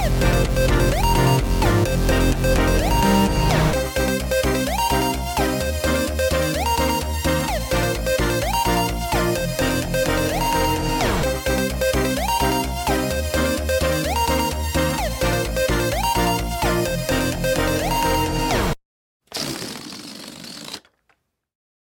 Bye.